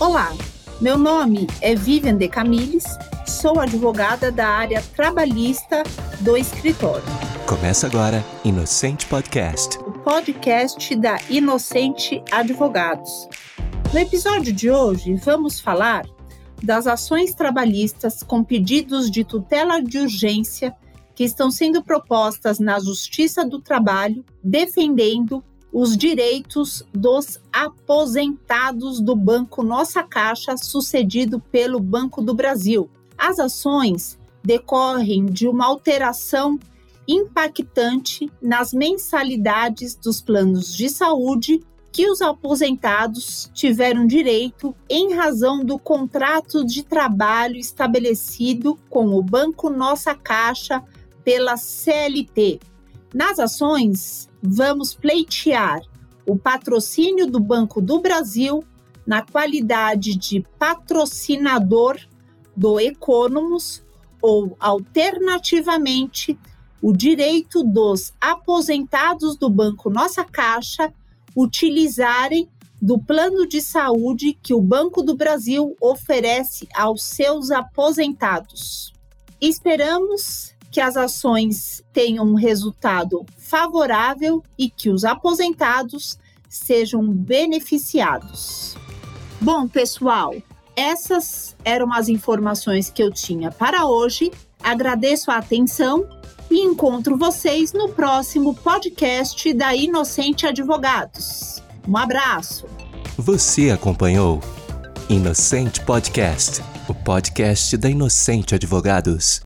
Olá, meu nome é Vivian de Camilles, sou advogada da área trabalhista do escritório. Começa agora Inocente Podcast. O podcast da Inocente Advogados. No episódio de hoje, vamos falar das ações trabalhistas com pedidos de tutela de urgência que estão sendo propostas na Justiça do Trabalho, defendendo os direitos dos aposentados do Banco Nossa Caixa, sucedido pelo Banco do Brasil. As ações decorrem de uma alteração impactante nas mensalidades dos planos de saúde que os aposentados tiveram direito em razão do contrato de trabalho estabelecido com o Banco Nossa Caixa pela CLT. Nas ações, vamos pleitear o patrocínio do Banco do Brasil na qualidade de patrocinador do Economus ou, alternativamente, o direito dos aposentados do Banco Nossa Caixa utilizarem do plano de saúde que o Banco do Brasil oferece aos seus aposentados. Esperamos que as ações tenham um resultado favorável e que os aposentados sejam beneficiados. Bom, pessoal, essas eram as informações que eu tinha para hoje. Agradeço a atenção e encontro vocês no próximo podcast da Inocente Advogados. Um abraço. Você acompanhou Inocente Podcast, o podcast da Inocente Advogados.